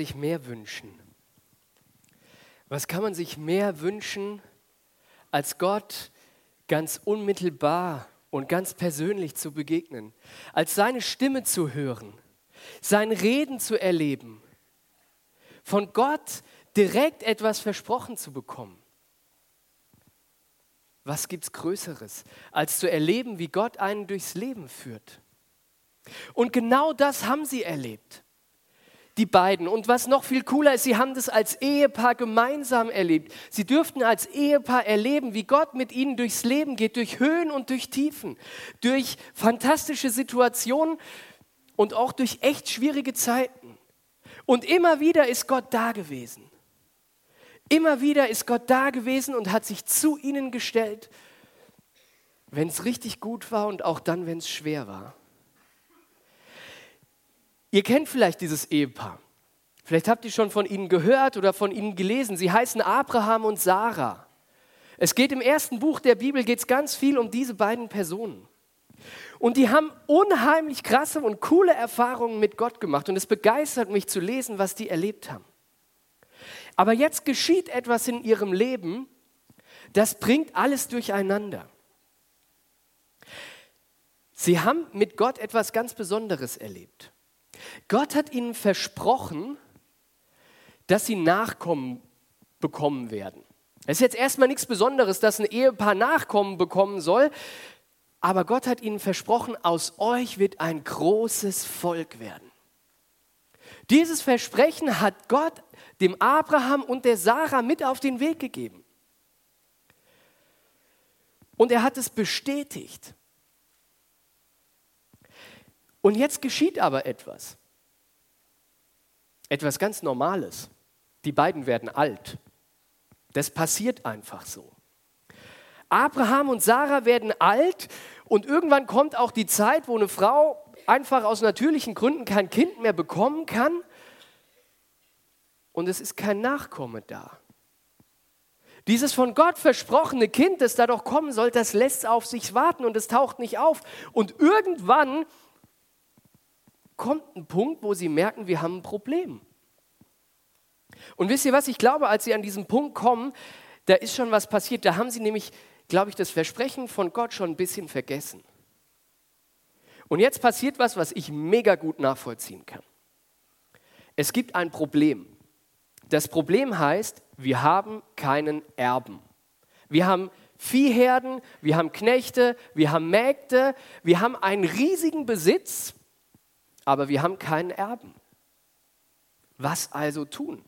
Sich mehr wünschen? Was kann man sich mehr wünschen, als Gott ganz unmittelbar und ganz persönlich zu begegnen, als seine Stimme zu hören, sein Reden zu erleben, von Gott direkt etwas versprochen zu bekommen? Was gibt es Größeres, als zu erleben, wie Gott einen durchs Leben führt? Und genau das haben sie erlebt die beiden. Und was noch viel cooler ist, sie haben das als Ehepaar gemeinsam erlebt. Sie dürften als Ehepaar erleben, wie Gott mit ihnen durchs Leben geht, durch Höhen und durch Tiefen, durch fantastische Situationen und auch durch echt schwierige Zeiten. Und immer wieder ist Gott da gewesen. Immer wieder ist Gott da gewesen und hat sich zu ihnen gestellt, wenn es richtig gut war und auch dann, wenn es schwer war. Ihr kennt vielleicht dieses Ehepaar. Vielleicht habt ihr schon von ihnen gehört oder von ihnen gelesen. Sie heißen Abraham und Sarah. Es geht im ersten Buch der Bibel geht's ganz viel um diese beiden Personen. Und die haben unheimlich krasse und coole Erfahrungen mit Gott gemacht. Und es begeistert mich zu lesen, was die erlebt haben. Aber jetzt geschieht etwas in ihrem Leben, das bringt alles durcheinander. Sie haben mit Gott etwas ganz Besonderes erlebt. Gott hat ihnen versprochen, dass sie Nachkommen bekommen werden. Es ist jetzt erstmal nichts Besonderes, dass ein Ehepaar Nachkommen bekommen soll, aber Gott hat ihnen versprochen, aus euch wird ein großes Volk werden. Dieses Versprechen hat Gott dem Abraham und der Sarah mit auf den Weg gegeben. Und er hat es bestätigt. Und jetzt geschieht aber etwas. Etwas ganz Normales. Die beiden werden alt. Das passiert einfach so. Abraham und Sarah werden alt und irgendwann kommt auch die Zeit, wo eine Frau einfach aus natürlichen Gründen kein Kind mehr bekommen kann und es ist kein Nachkomme da. Dieses von Gott versprochene Kind, das da doch kommen soll, das lässt auf sich warten und es taucht nicht auf. Und irgendwann kommt ein Punkt, wo sie merken, wir haben ein Problem. Und wisst ihr was, ich glaube, als sie an diesen Punkt kommen, da ist schon was passiert. Da haben sie nämlich, glaube ich, das Versprechen von Gott schon ein bisschen vergessen. Und jetzt passiert was, was ich mega gut nachvollziehen kann. Es gibt ein Problem. Das Problem heißt, wir haben keinen Erben. Wir haben Viehherden, wir haben Knechte, wir haben Mägde, wir haben einen riesigen Besitz aber wir haben keinen Erben. Was also tun?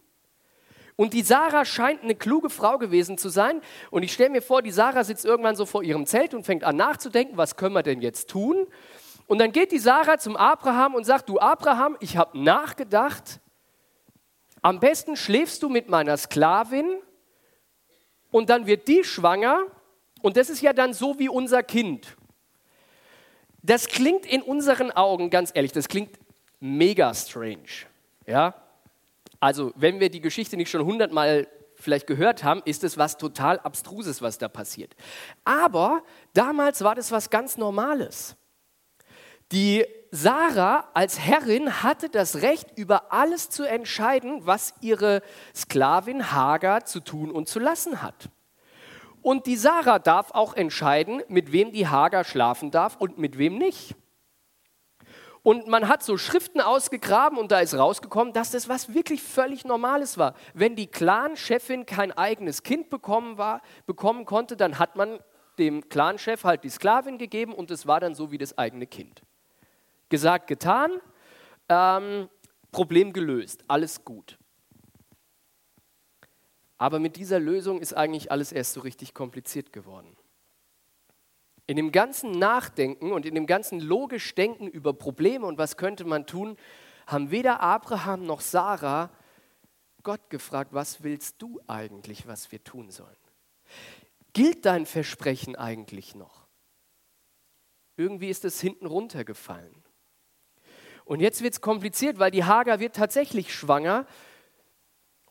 Und die Sarah scheint eine kluge Frau gewesen zu sein. Und ich stelle mir vor, die Sarah sitzt irgendwann so vor ihrem Zelt und fängt an nachzudenken, was können wir denn jetzt tun? Und dann geht die Sarah zum Abraham und sagt, du Abraham, ich habe nachgedacht, am besten schläfst du mit meiner Sklavin und dann wird die schwanger und das ist ja dann so wie unser Kind. Das klingt in unseren Augen, ganz ehrlich, das klingt mega strange. Ja? Also, wenn wir die Geschichte nicht schon hundertmal vielleicht gehört haben, ist es was total Abstruses, was da passiert. Aber damals war das was ganz Normales. Die Sarah als Herrin hatte das Recht, über alles zu entscheiden, was ihre Sklavin Hagar zu tun und zu lassen hat. Und die Sarah darf auch entscheiden, mit wem die Hagar schlafen darf und mit wem nicht. Und man hat so Schriften ausgegraben und da ist rausgekommen, dass das was wirklich völlig Normales war. Wenn die Clan-Chefin kein eigenes Kind bekommen, war, bekommen konnte, dann hat man dem Clan-Chef halt die Sklavin gegeben und es war dann so wie das eigene Kind. Gesagt, getan, ähm, Problem gelöst, alles gut. Aber mit dieser Lösung ist eigentlich alles erst so richtig kompliziert geworden. In dem ganzen Nachdenken und in dem ganzen logisch Denken über Probleme und was könnte man tun, haben weder Abraham noch Sarah Gott gefragt, was willst du eigentlich, was wir tun sollen? Gilt dein Versprechen eigentlich noch? Irgendwie ist es hinten runtergefallen. Und jetzt wird es kompliziert, weil die Hager wird tatsächlich schwanger.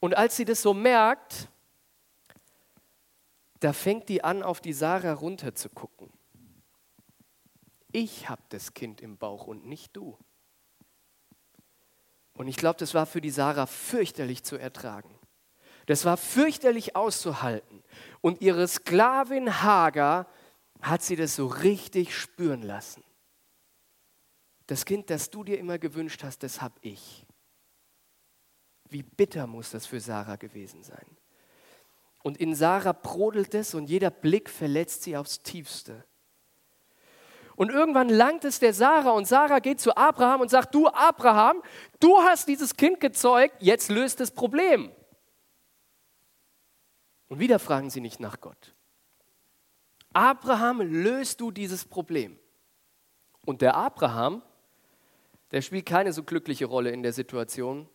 Und als sie das so merkt, da fängt die an, auf die Sarah runter zu gucken. Ich habe das Kind im Bauch und nicht du. Und ich glaube, das war für die Sarah fürchterlich zu ertragen. Das war fürchterlich auszuhalten. Und ihre Sklavin Hagar hat sie das so richtig spüren lassen. Das Kind, das du dir immer gewünscht hast, das habe ich. Wie bitter muss das für Sarah gewesen sein. Und in Sarah brodelt es und jeder Blick verletzt sie aufs tiefste. Und irgendwann langt es der Sarah und Sarah geht zu Abraham und sagt, du Abraham, du hast dieses Kind gezeugt, jetzt löst das Problem. Und wieder fragen sie nicht nach Gott. Abraham, löst du dieses Problem? Und der Abraham, der spielt keine so glückliche Rolle in der Situation,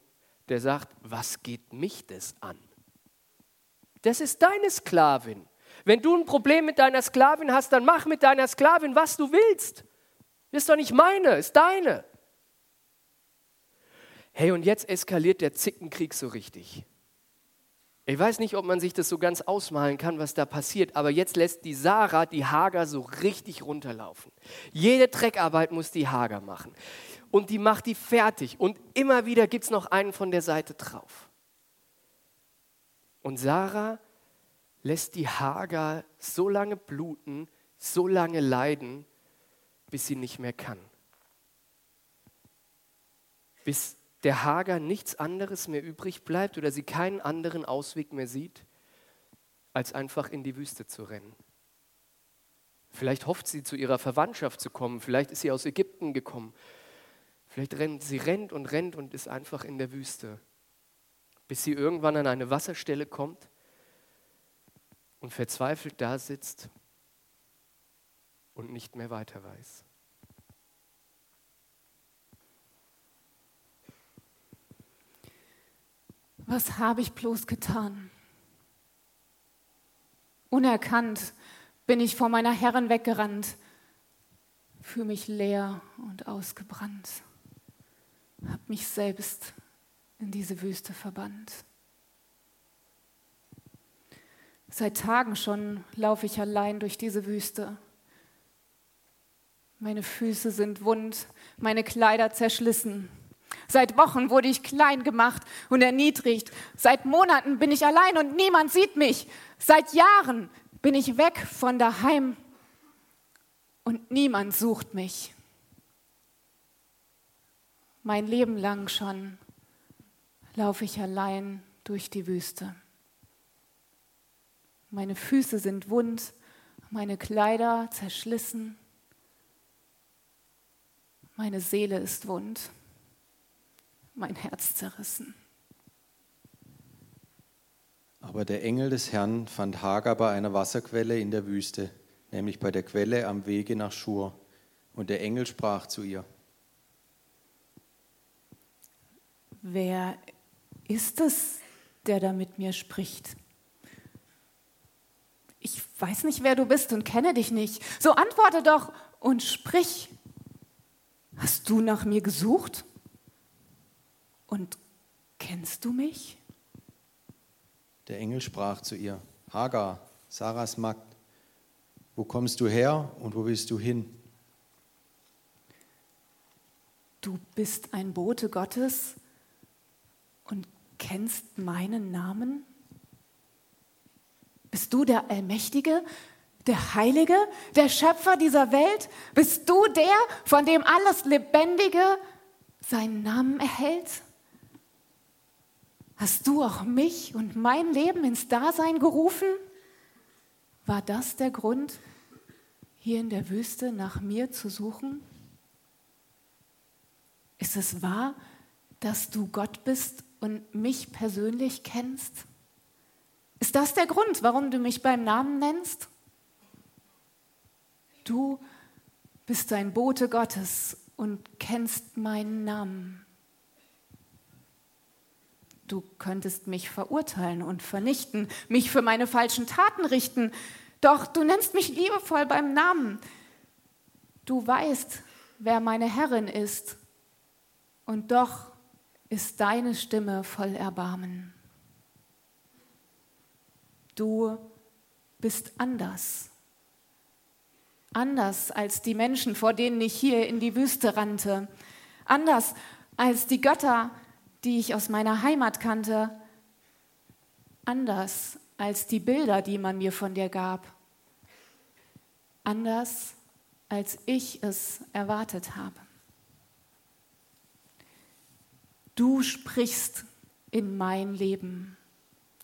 der sagt, was geht mich das an? Das ist deine Sklavin. Wenn du ein Problem mit deiner Sklavin hast, dann mach mit deiner Sklavin, was du willst. ist doch nicht meine, ist deine. Hey, und jetzt eskaliert der Zickenkrieg so richtig. Ich weiß nicht, ob man sich das so ganz ausmalen kann, was da passiert, aber jetzt lässt die Sarah die Hager so richtig runterlaufen. Jede Dreckarbeit muss die Hager machen. Und die macht die fertig. Und immer wieder gibt es noch einen von der Seite drauf. Und Sarah lässt die Hager so lange bluten, so lange leiden, bis sie nicht mehr kann. Bis der Hager nichts anderes mehr übrig bleibt oder sie keinen anderen Ausweg mehr sieht, als einfach in die Wüste zu rennen. Vielleicht hofft sie, zu ihrer Verwandtschaft zu kommen. Vielleicht ist sie aus Ägypten gekommen. Vielleicht rennt sie rennt und rennt und ist einfach in der Wüste bis sie irgendwann an eine Wasserstelle kommt und verzweifelt da sitzt und nicht mehr weiter weiß. Was habe ich bloß getan? Unerkannt bin ich vor meiner Herrin weggerannt, fühle mich leer und ausgebrannt, mich selbst in diese Wüste verbannt. Seit Tagen schon laufe ich allein durch diese Wüste. Meine Füße sind wund, meine Kleider zerschlissen. Seit Wochen wurde ich klein gemacht und erniedrigt. Seit Monaten bin ich allein und niemand sieht mich. Seit Jahren bin ich weg von daheim und niemand sucht mich. Mein Leben lang schon laufe ich allein durch die Wüste. Meine Füße sind wund, meine Kleider zerschlissen, meine Seele ist wund, mein Herz zerrissen. Aber der Engel des Herrn fand Hagar bei einer Wasserquelle in der Wüste, nämlich bei der Quelle am Wege nach Schur. Und der Engel sprach zu ihr. Wer ist es, der da mit mir spricht? Ich weiß nicht, wer du bist und kenne dich nicht. So antworte doch und sprich. Hast du nach mir gesucht? Und kennst du mich? Der Engel sprach zu ihr, Hagar, Sarahs Magd, wo kommst du her und wo willst du hin? Du bist ein Bote Gottes kennst meinen Namen? Bist du der Allmächtige, der Heilige, der Schöpfer dieser Welt? Bist du der, von dem alles Lebendige seinen Namen erhält? Hast du auch mich und mein Leben ins Dasein gerufen? War das der Grund, hier in der Wüste nach mir zu suchen? Ist es wahr, dass du Gott bist und mich persönlich kennst? Ist das der Grund, warum du mich beim Namen nennst? Du bist ein Bote Gottes und kennst meinen Namen. Du könntest mich verurteilen und vernichten, mich für meine falschen Taten richten. Doch du nennst mich liebevoll beim Namen. Du weißt, wer meine Herrin ist. Und doch ist deine Stimme voll Erbarmen. Du bist anders. Anders als die Menschen, vor denen ich hier in die Wüste rannte. Anders als die Götter, die ich aus meiner Heimat kannte. Anders als die Bilder, die man mir von dir gab. Anders als ich es erwartet habe. Du sprichst in mein Leben,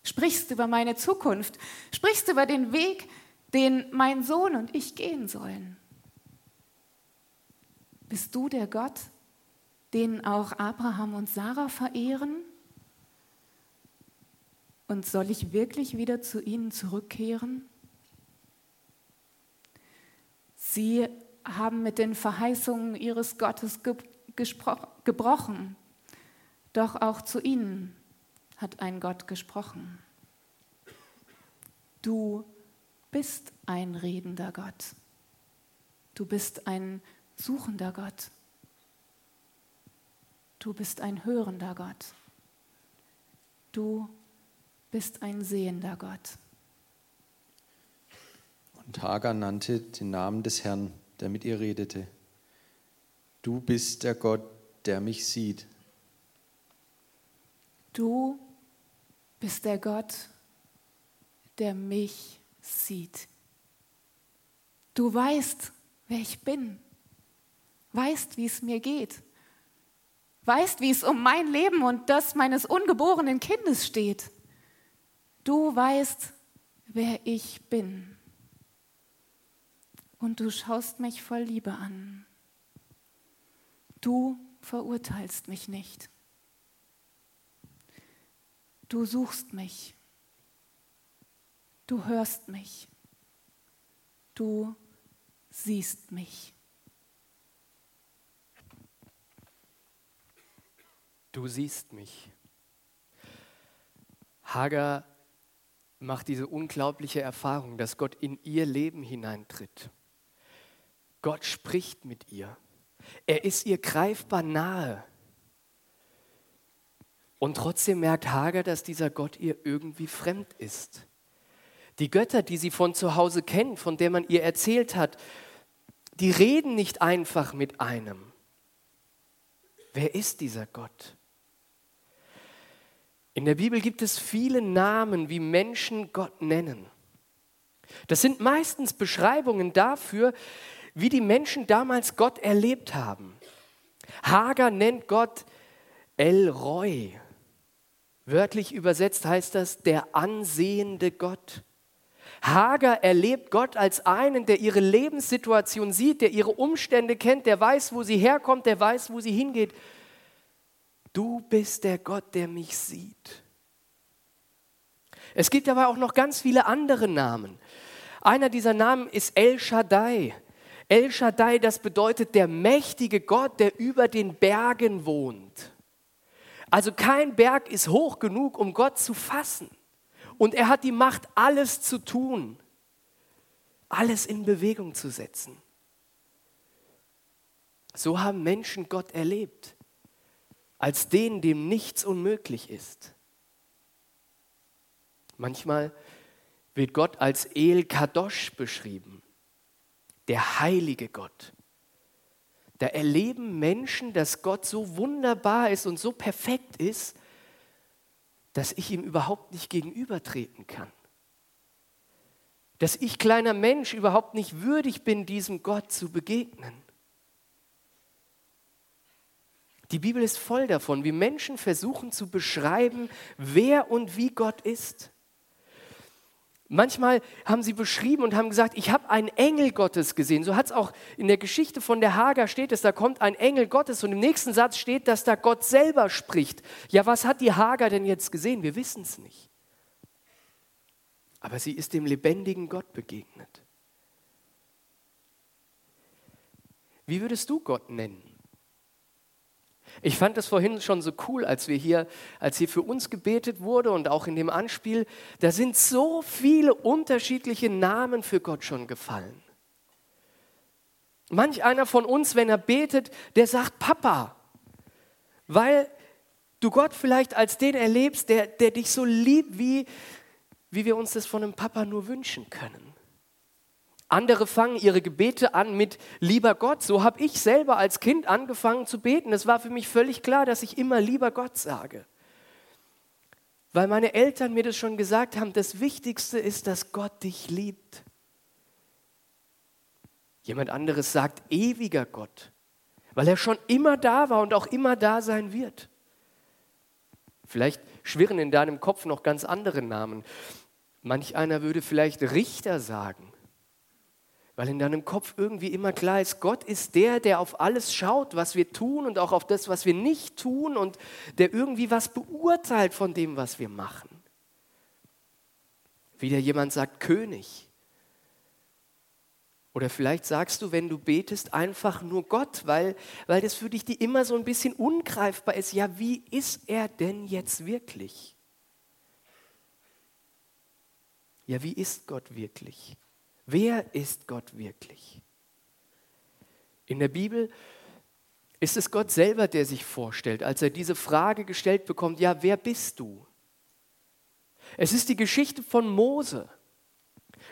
sprichst über meine Zukunft, sprichst über den Weg, den mein Sohn und ich gehen sollen. Bist du der Gott, den auch Abraham und Sarah verehren? Und soll ich wirklich wieder zu ihnen zurückkehren? Sie haben mit den Verheißungen ihres Gottes gebrochen, doch auch zu ihnen hat ein Gott gesprochen. Du bist ein redender Gott. Du bist ein suchender Gott. Du bist ein hörender Gott. Du bist ein sehender Gott. Und Hagar nannte den Namen des Herrn, der mit ihr redete. Du bist der Gott, der mich sieht. Du bist der Gott, der mich sieht. Du weißt, wer ich bin, weißt, wie es mir geht, weißt, wie es um mein Leben und das meines ungeborenen Kindes steht. Du weißt, wer ich bin und du schaust mich voll Liebe an. Du verurteilst mich nicht. Du suchst mich. Du hörst mich. Du siehst mich. Du siehst mich. Hagar macht diese unglaubliche Erfahrung, dass Gott in ihr Leben hineintritt. Gott spricht mit ihr. Er ist ihr greifbar nahe. Und trotzdem merkt Hager, dass dieser Gott ihr irgendwie fremd ist. Die Götter, die sie von zu Hause kennt, von der man ihr erzählt hat, die reden nicht einfach mit einem. Wer ist dieser Gott? In der Bibel gibt es viele Namen, wie Menschen Gott nennen. Das sind meistens Beschreibungen dafür, wie die Menschen damals Gott erlebt haben. Hagar nennt Gott El Roy. Wörtlich übersetzt heißt das der ansehende Gott. Hagar erlebt Gott als einen, der ihre Lebenssituation sieht, der ihre Umstände kennt, der weiß, wo sie herkommt, der weiß, wo sie hingeht. Du bist der Gott, der mich sieht. Es gibt aber auch noch ganz viele andere Namen. Einer dieser Namen ist El Shaddai. El Shaddai, das bedeutet der mächtige Gott, der über den Bergen wohnt. Also kein Berg ist hoch genug, um Gott zu fassen. Und er hat die Macht, alles zu tun, alles in Bewegung zu setzen. So haben Menschen Gott erlebt, als den, dem nichts unmöglich ist. Manchmal wird Gott als El Kadosh beschrieben der heilige Gott. Da erleben Menschen, dass Gott so wunderbar ist und so perfekt ist, dass ich ihm überhaupt nicht gegenübertreten kann. Dass ich kleiner Mensch überhaupt nicht würdig bin, diesem Gott zu begegnen. Die Bibel ist voll davon, wie Menschen versuchen zu beschreiben, wer und wie Gott ist. Manchmal haben sie beschrieben und haben gesagt, ich habe einen Engel Gottes gesehen. So hat es auch in der Geschichte von der Hager steht es, da kommt ein Engel Gottes und im nächsten Satz steht, dass da Gott selber spricht. Ja, was hat die Hager denn jetzt gesehen? Wir wissen es nicht. Aber sie ist dem lebendigen Gott begegnet. Wie würdest du Gott nennen? Ich fand das vorhin schon so cool, als wir hier, als hier für uns gebetet wurde und auch in dem Anspiel, da sind so viele unterschiedliche Namen für Gott schon gefallen. Manch einer von uns, wenn er betet, der sagt Papa, weil du Gott vielleicht als den erlebst, der, der dich so liebt, wie, wie wir uns das von einem Papa nur wünschen können. Andere fangen ihre Gebete an mit lieber Gott. So habe ich selber als Kind angefangen zu beten. Es war für mich völlig klar, dass ich immer lieber Gott sage. Weil meine Eltern mir das schon gesagt haben, das Wichtigste ist, dass Gott dich liebt. Jemand anderes sagt ewiger Gott, weil er schon immer da war und auch immer da sein wird. Vielleicht schwirren in deinem Kopf noch ganz andere Namen. Manch einer würde vielleicht Richter sagen weil in deinem Kopf irgendwie immer klar ist, Gott ist der, der auf alles schaut, was wir tun und auch auf das, was wir nicht tun und der irgendwie was beurteilt von dem, was wir machen. Wieder jemand sagt König. Oder vielleicht sagst du, wenn du betest, einfach nur Gott, weil, weil das für dich die immer so ein bisschen ungreifbar ist. Ja, wie ist er denn jetzt wirklich? Ja, wie ist Gott wirklich? Wer ist Gott wirklich? In der Bibel ist es Gott selber, der sich vorstellt, als er diese Frage gestellt bekommt, ja, wer bist du? Es ist die Geschichte von Mose.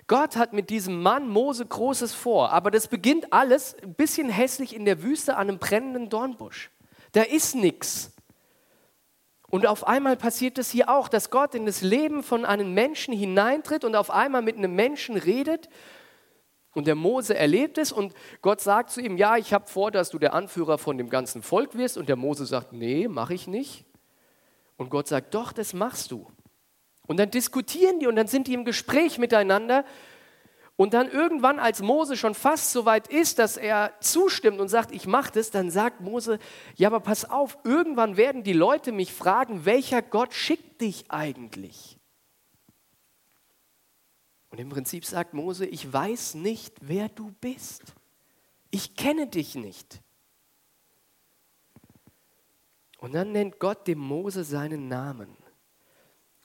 Gott hat mit diesem Mann Mose Großes vor, aber das beginnt alles ein bisschen hässlich in der Wüste an einem brennenden Dornbusch. Da ist nichts. Und auf einmal passiert es hier auch, dass Gott in das Leben von einem Menschen hineintritt und auf einmal mit einem Menschen redet. Und der Mose erlebt es und Gott sagt zu ihm, ja, ich habe vor, dass du der Anführer von dem ganzen Volk wirst. Und der Mose sagt, nee, mache ich nicht. Und Gott sagt, doch, das machst du. Und dann diskutieren die und dann sind die im Gespräch miteinander und dann irgendwann, als Mose schon fast so weit ist, dass er zustimmt und sagt, ich mache das, dann sagt Mose, ja, aber pass auf, irgendwann werden die Leute mich fragen, welcher Gott schickt dich eigentlich? Und im Prinzip sagt Mose, ich weiß nicht, wer du bist. Ich kenne dich nicht. Und dann nennt Gott dem Mose seinen Namen.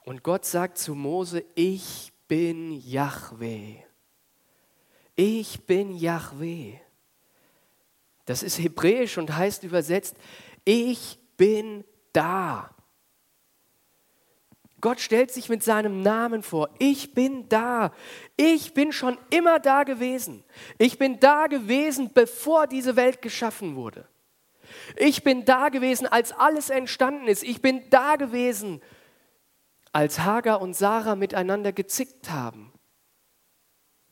Und Gott sagt zu Mose, ich bin Yahweh. Ich bin Yahweh. Das ist hebräisch und heißt übersetzt, ich bin da. Gott stellt sich mit seinem Namen vor. Ich bin da. Ich bin schon immer da gewesen. Ich bin da gewesen, bevor diese Welt geschaffen wurde. Ich bin da gewesen, als alles entstanden ist. Ich bin da gewesen, als Hagar und Sarah miteinander gezickt haben.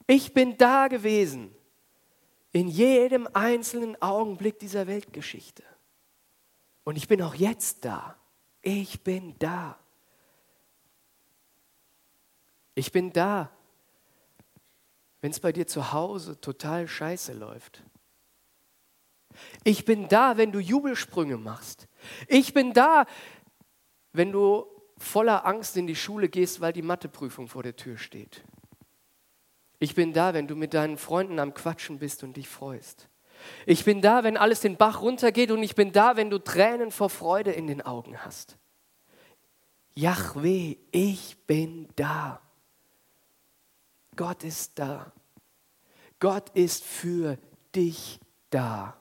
Ich bin da gewesen in jedem einzelnen Augenblick dieser Weltgeschichte. Und ich bin auch jetzt da. Ich bin da. Ich bin da, wenn es bei dir zu Hause total scheiße läuft. Ich bin da, wenn du Jubelsprünge machst. Ich bin da, wenn du voller Angst in die Schule gehst, weil die Matheprüfung vor der Tür steht. Ich bin da, wenn du mit deinen Freunden am Quatschen bist und dich freust. Ich bin da, wenn alles den Bach runtergeht und ich bin da, wenn du Tränen vor Freude in den Augen hast. Yahweh, ich bin da. Gott ist da. Gott ist für dich da.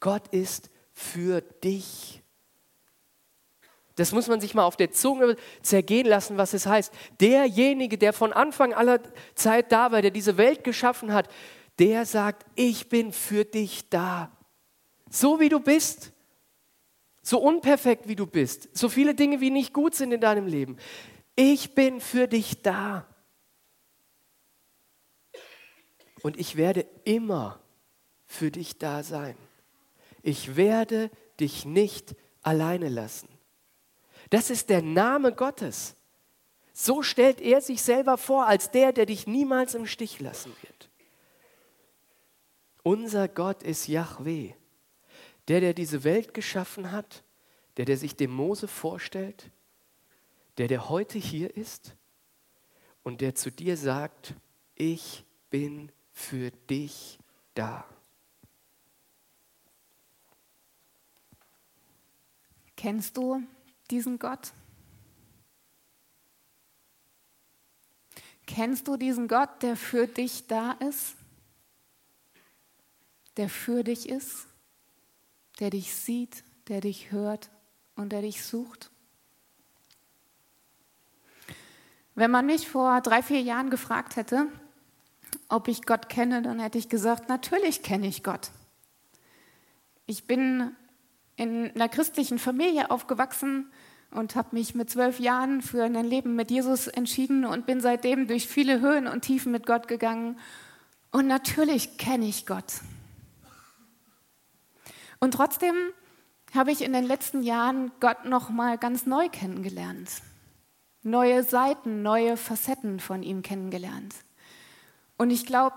Gott ist für dich das muss man sich mal auf der Zunge zergehen lassen, was es heißt. Derjenige, der von Anfang aller Zeit da war, der diese Welt geschaffen hat, der sagt, ich bin für dich da. So wie du bist, so unperfekt wie du bist, so viele Dinge wie nicht gut sind in deinem Leben. Ich bin für dich da. Und ich werde immer für dich da sein. Ich werde dich nicht alleine lassen. Das ist der Name Gottes. So stellt er sich selber vor als der, der dich niemals im Stich lassen wird. Unser Gott ist Yahweh, der, der diese Welt geschaffen hat, der, der sich dem Mose vorstellt, der, der heute hier ist und der zu dir sagt, ich bin für dich da. Kennst du diesen Gott? Kennst du diesen Gott, der für dich da ist? Der für dich ist? Der dich sieht, der dich hört und der dich sucht? Wenn man mich vor drei, vier Jahren gefragt hätte, ob ich Gott kenne, dann hätte ich gesagt, natürlich kenne ich Gott. Ich bin in einer christlichen Familie aufgewachsen und habe mich mit zwölf Jahren für ein Leben mit Jesus entschieden und bin seitdem durch viele Höhen und Tiefen mit Gott gegangen. Und natürlich kenne ich Gott. Und trotzdem habe ich in den letzten Jahren Gott noch mal ganz neu kennengelernt, neue Seiten, neue Facetten von ihm kennengelernt. Und ich glaube,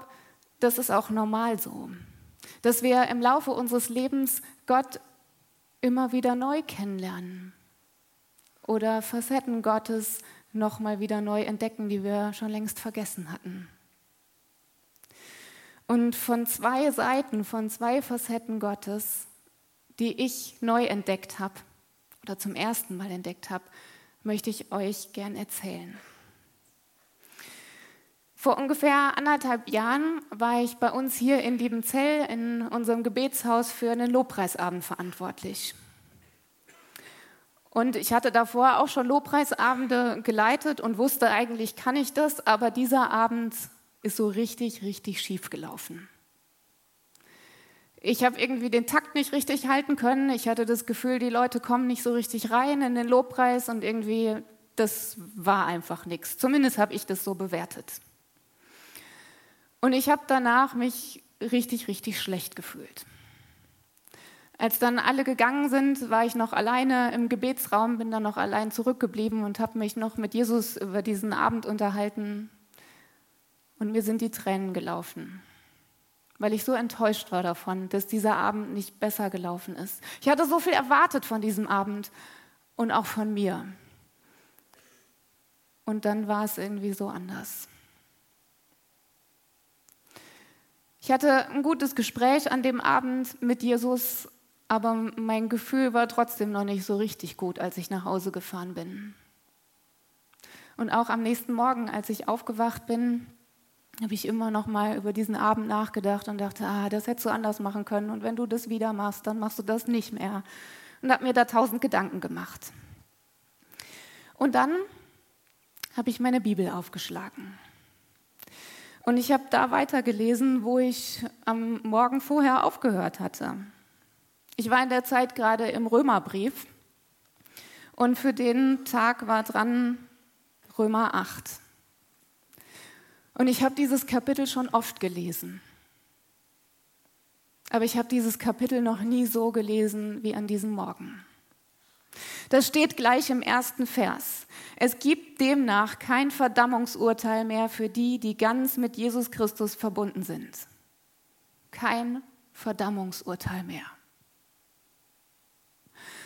das ist auch normal so, dass wir im Laufe unseres Lebens Gott immer wieder neu kennenlernen oder Facetten Gottes noch mal wieder neu entdecken, die wir schon längst vergessen hatten. Und von zwei Seiten, von zwei Facetten Gottes, die ich neu entdeckt habe oder zum ersten Mal entdeckt habe, möchte ich euch gern erzählen. Vor ungefähr anderthalb Jahren war ich bei uns hier in Liebenzell in unserem Gebetshaus für einen Lobpreisabend verantwortlich. Und ich hatte davor auch schon Lobpreisabende geleitet und wusste eigentlich, kann ich das, aber dieser Abend ist so richtig, richtig schief gelaufen. Ich habe irgendwie den Takt nicht richtig halten können. Ich hatte das Gefühl, die Leute kommen nicht so richtig rein in den Lobpreis und irgendwie, das war einfach nichts. Zumindest habe ich das so bewertet. Und ich habe danach mich richtig, richtig schlecht gefühlt. Als dann alle gegangen sind, war ich noch alleine im Gebetsraum, bin dann noch allein zurückgeblieben und habe mich noch mit Jesus über diesen Abend unterhalten. Und mir sind die Tränen gelaufen, weil ich so enttäuscht war davon, dass dieser Abend nicht besser gelaufen ist. Ich hatte so viel erwartet von diesem Abend und auch von mir. Und dann war es irgendwie so anders. Ich hatte ein gutes Gespräch an dem Abend mit Jesus, aber mein Gefühl war trotzdem noch nicht so richtig gut, als ich nach Hause gefahren bin. Und auch am nächsten Morgen, als ich aufgewacht bin, habe ich immer noch mal über diesen Abend nachgedacht und dachte, ah, das hättest du anders machen können und wenn du das wieder machst, dann machst du das nicht mehr. Und habe mir da tausend Gedanken gemacht. Und dann habe ich meine Bibel aufgeschlagen. Und ich habe da weitergelesen, wo ich am Morgen vorher aufgehört hatte. Ich war in der Zeit gerade im Römerbrief und für den Tag war dran Römer 8. Und ich habe dieses Kapitel schon oft gelesen. Aber ich habe dieses Kapitel noch nie so gelesen wie an diesem Morgen. Das steht gleich im ersten Vers. Es gibt demnach kein Verdammungsurteil mehr für die, die ganz mit Jesus Christus verbunden sind. Kein Verdammungsurteil mehr.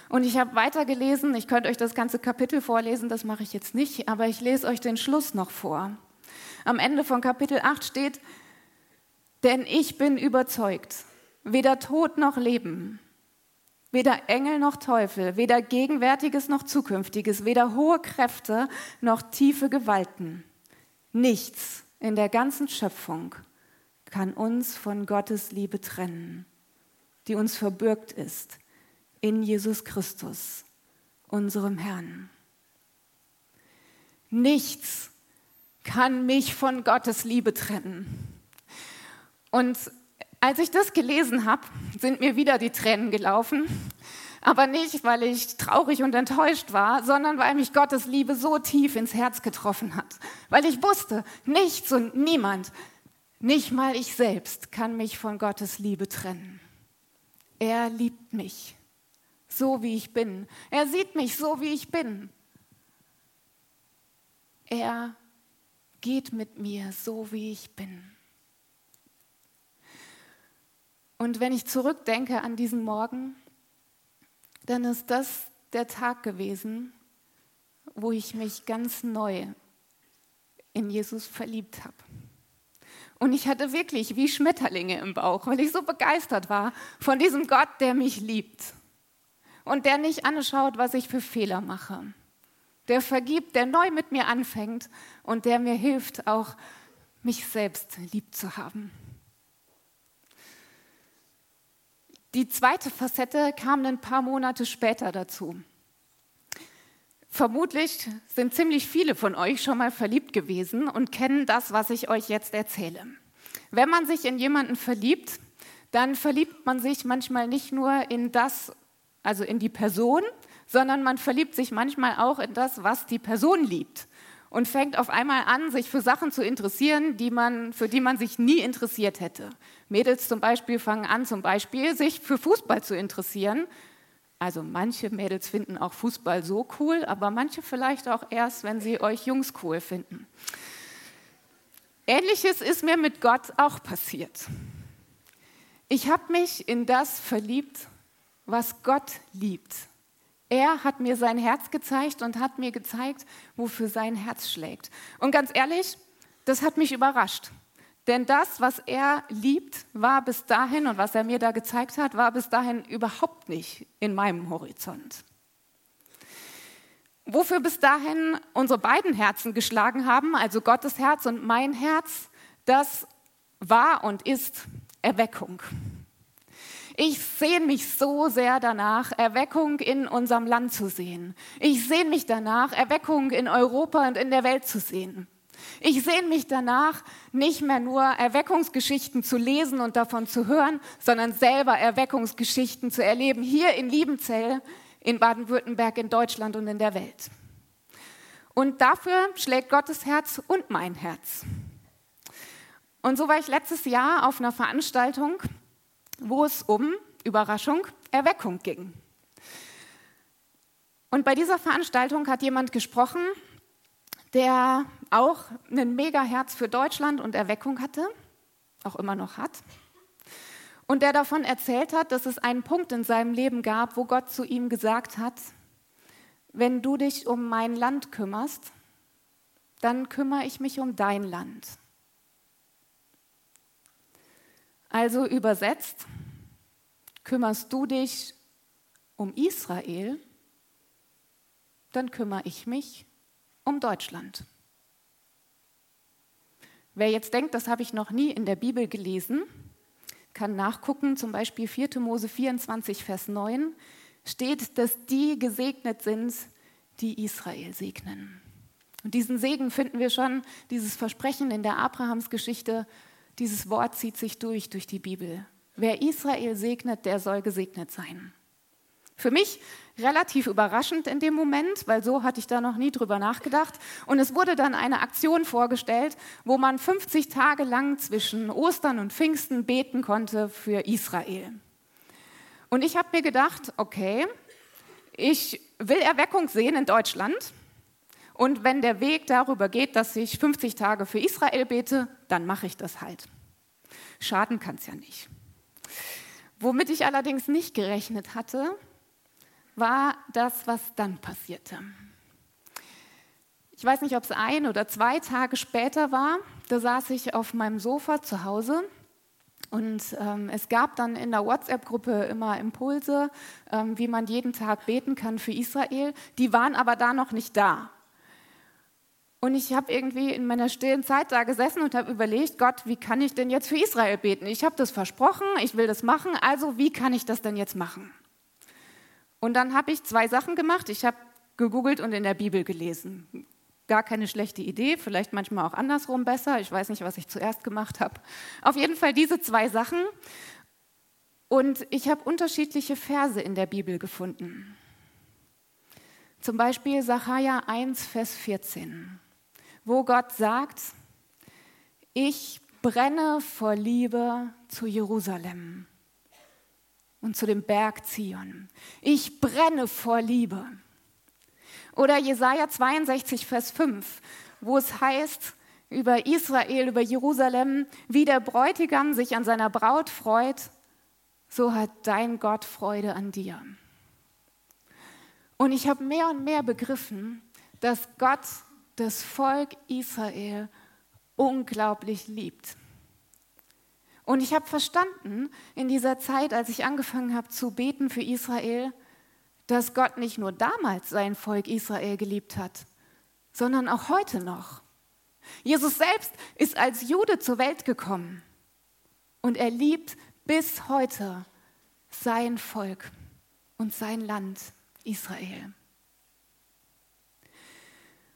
Und ich habe weitergelesen, ich könnte euch das ganze Kapitel vorlesen, das mache ich jetzt nicht, aber ich lese euch den Schluss noch vor. Am Ende von Kapitel 8 steht, denn ich bin überzeugt, weder Tod noch Leben, Weder Engel noch Teufel, weder Gegenwärtiges noch Zukünftiges, weder hohe Kräfte noch tiefe Gewalten. Nichts in der ganzen Schöpfung kann uns von Gottes Liebe trennen, die uns verbürgt ist in Jesus Christus, unserem Herrn. Nichts kann mich von Gottes Liebe trennen. Und als ich das gelesen habe, sind mir wieder die Tränen gelaufen. Aber nicht, weil ich traurig und enttäuscht war, sondern weil mich Gottes Liebe so tief ins Herz getroffen hat. Weil ich wusste, nichts und niemand, nicht mal ich selbst, kann mich von Gottes Liebe trennen. Er liebt mich, so wie ich bin. Er sieht mich so, wie ich bin. Er geht mit mir, so wie ich bin. Und wenn ich zurückdenke an diesen Morgen, dann ist das der Tag gewesen, wo ich mich ganz neu in Jesus verliebt habe. Und ich hatte wirklich wie Schmetterlinge im Bauch, weil ich so begeistert war von diesem Gott, der mich liebt. Und der nicht anschaut, was ich für Fehler mache. Der vergibt, der neu mit mir anfängt und der mir hilft, auch mich selbst lieb zu haben. Die zweite Facette kam ein paar Monate später dazu. Vermutlich sind ziemlich viele von euch schon mal verliebt gewesen und kennen das, was ich euch jetzt erzähle. Wenn man sich in jemanden verliebt, dann verliebt man sich manchmal nicht nur in das, also in die Person, sondern man verliebt sich manchmal auch in das, was die Person liebt und fängt auf einmal an, sich für Sachen zu interessieren, die man, für die man sich nie interessiert hätte. Mädels zum Beispiel fangen an, zum Beispiel sich für Fußball zu interessieren. Also manche Mädels finden auch Fußball so cool, aber manche vielleicht auch erst, wenn sie euch Jungs cool finden. Ähnliches ist mir mit Gott auch passiert. Ich habe mich in das verliebt, was Gott liebt. Er hat mir sein Herz gezeigt und hat mir gezeigt, wofür sein Herz schlägt. Und ganz ehrlich, das hat mich überrascht. Denn das, was er liebt, war bis dahin und was er mir da gezeigt hat, war bis dahin überhaupt nicht in meinem Horizont. Wofür bis dahin unsere beiden Herzen geschlagen haben, also Gottes Herz und mein Herz, das war und ist Erweckung. Ich sehne mich so sehr danach, Erweckung in unserem Land zu sehen. Ich sehne mich danach, Erweckung in Europa und in der Welt zu sehen. Ich sehne mich danach, nicht mehr nur Erweckungsgeschichten zu lesen und davon zu hören, sondern selber Erweckungsgeschichten zu erleben, hier in Liebenzell, in Baden-Württemberg, in Deutschland und in der Welt. Und dafür schlägt Gottes Herz und mein Herz. Und so war ich letztes Jahr auf einer Veranstaltung wo es um, Überraschung, Erweckung ging. Und bei dieser Veranstaltung hat jemand gesprochen, der auch ein Mega-Herz für Deutschland und Erweckung hatte, auch immer noch hat. Und der davon erzählt hat, dass es einen Punkt in seinem Leben gab, wo Gott zu ihm gesagt hat, wenn du dich um mein Land kümmerst, dann kümmere ich mich um dein Land. Also übersetzt, kümmerst du dich um Israel, dann kümmere ich mich um Deutschland. Wer jetzt denkt, das habe ich noch nie in der Bibel gelesen, kann nachgucken, zum Beispiel 4. Mose 24, Vers 9, steht, dass die gesegnet sind, die Israel segnen. Und diesen Segen finden wir schon, dieses Versprechen in der Abrahamsgeschichte dieses Wort zieht sich durch, durch die Bibel. Wer Israel segnet, der soll gesegnet sein. Für mich relativ überraschend in dem Moment, weil so hatte ich da noch nie drüber nachgedacht. Und es wurde dann eine Aktion vorgestellt, wo man 50 Tage lang zwischen Ostern und Pfingsten beten konnte für Israel. Und ich habe mir gedacht, okay, ich will Erweckung sehen in Deutschland. Und wenn der Weg darüber geht, dass ich 50 Tage für Israel bete, dann mache ich das halt. Schaden kann es ja nicht. Womit ich allerdings nicht gerechnet hatte, war das, was dann passierte. Ich weiß nicht, ob es ein oder zwei Tage später war. Da saß ich auf meinem Sofa zu Hause und ähm, es gab dann in der WhatsApp-Gruppe immer Impulse, ähm, wie man jeden Tag beten kann für Israel. Die waren aber da noch nicht da. Und ich habe irgendwie in meiner stillen Zeit da gesessen und habe überlegt, Gott, wie kann ich denn jetzt für Israel beten? Ich habe das versprochen, ich will das machen, also wie kann ich das denn jetzt machen? Und dann habe ich zwei Sachen gemacht. Ich habe gegoogelt und in der Bibel gelesen. Gar keine schlechte Idee, vielleicht manchmal auch andersrum besser. Ich weiß nicht, was ich zuerst gemacht habe. Auf jeden Fall diese zwei Sachen. Und ich habe unterschiedliche Verse in der Bibel gefunden. Zum Beispiel Sacharja 1, Vers 14 wo Gott sagt, ich brenne vor Liebe zu Jerusalem und zu dem Berg Zion. Ich brenne vor Liebe. Oder Jesaja 62, Vers 5, wo es heißt über Israel, über Jerusalem, wie der Bräutigam sich an seiner Braut freut, so hat dein Gott Freude an dir. Und ich habe mehr und mehr begriffen, dass Gott das Volk Israel unglaublich liebt. Und ich habe verstanden in dieser Zeit, als ich angefangen habe zu beten für Israel, dass Gott nicht nur damals sein Volk Israel geliebt hat, sondern auch heute noch. Jesus selbst ist als Jude zur Welt gekommen und er liebt bis heute sein Volk und sein Land Israel.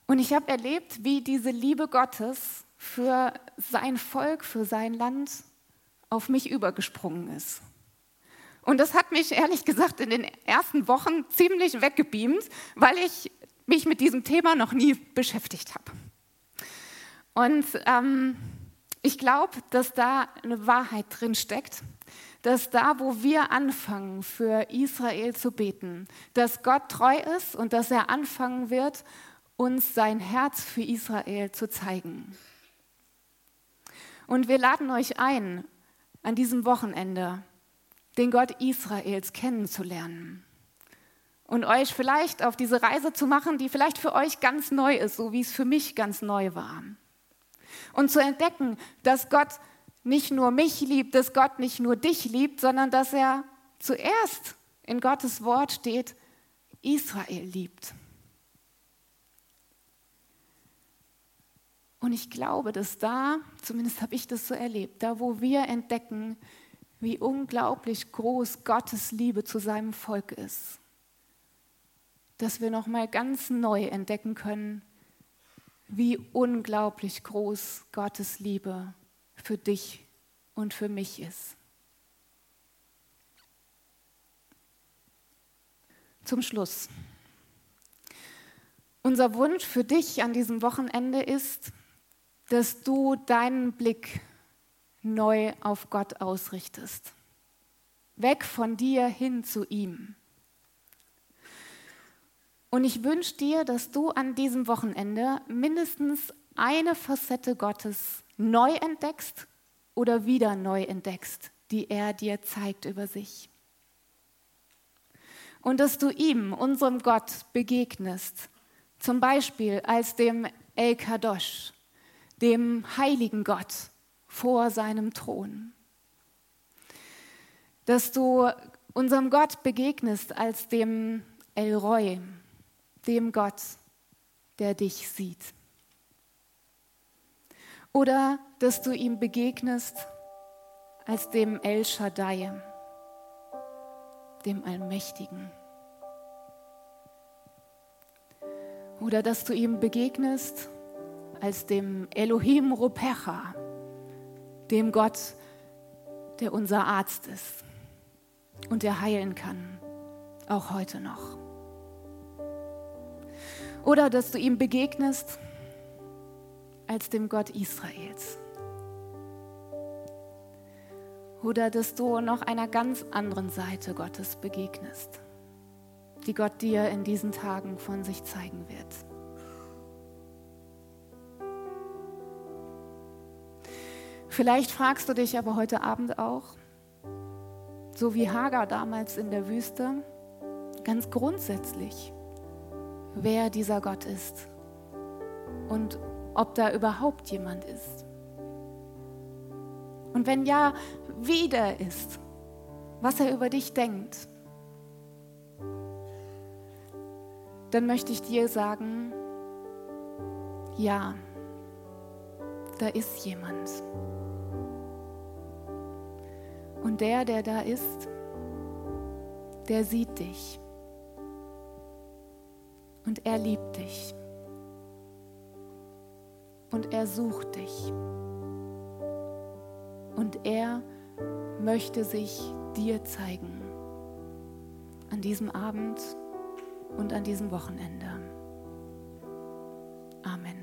Und ich habe erlebt, wie diese Liebe Gottes für sein Volk, für sein Land auf mich übergesprungen ist. Und das hat mich ehrlich gesagt in den ersten Wochen ziemlich weggebeamt, weil ich mich mit diesem Thema noch nie beschäftigt habe. Und ähm, ich glaube, dass da eine Wahrheit drin steckt, dass da, wo wir anfangen, für Israel zu beten, dass Gott treu ist und dass er anfangen wird, uns sein Herz für Israel zu zeigen. Und wir laden euch ein, an diesem Wochenende den Gott Israels kennenzulernen und euch vielleicht auf diese Reise zu machen, die vielleicht für euch ganz neu ist, so wie es für mich ganz neu war. Und zu entdecken, dass Gott nicht nur mich liebt, dass Gott nicht nur dich liebt, sondern dass er zuerst in Gottes Wort steht, Israel liebt. Und ich glaube, dass da, zumindest habe ich das so erlebt, da wo wir entdecken, wie unglaublich groß Gottes Liebe zu seinem Volk ist, dass wir noch mal ganz neu entdecken können, wie unglaublich groß Gottes Liebe für dich und für mich ist. Zum Schluss. Unser Wunsch für dich an diesem Wochenende ist, dass du deinen Blick neu auf Gott ausrichtest. Weg von dir hin zu ihm. Und ich wünsche dir, dass du an diesem Wochenende mindestens eine Facette Gottes neu entdeckst oder wieder neu entdeckst, die er dir zeigt über sich. Und dass du ihm, unserem Gott, begegnest, zum Beispiel als dem El Kadosh, dem heiligen Gott vor seinem Thron. Dass du unserem Gott begegnest als dem El Roy, dem Gott, der dich sieht. Oder dass du ihm begegnest als dem El Shaddai, dem Allmächtigen. Oder dass du ihm begegnest als dem Elohim Rupecha, dem Gott, der unser Arzt ist und der heilen kann, auch heute noch. Oder dass du ihm begegnest als dem Gott Israels. Oder dass du noch einer ganz anderen Seite Gottes begegnest, die Gott dir in diesen Tagen von sich zeigen wird. Vielleicht fragst du dich aber heute Abend auch, so wie Hagar damals in der Wüste, ganz grundsätzlich, wer dieser Gott ist und ob da überhaupt jemand ist. Und wenn ja, wie der ist, was er über dich denkt, dann möchte ich dir sagen, ja, da ist jemand. Und der, der da ist, der sieht dich. Und er liebt dich. Und er sucht dich. Und er möchte sich dir zeigen. An diesem Abend und an diesem Wochenende. Amen.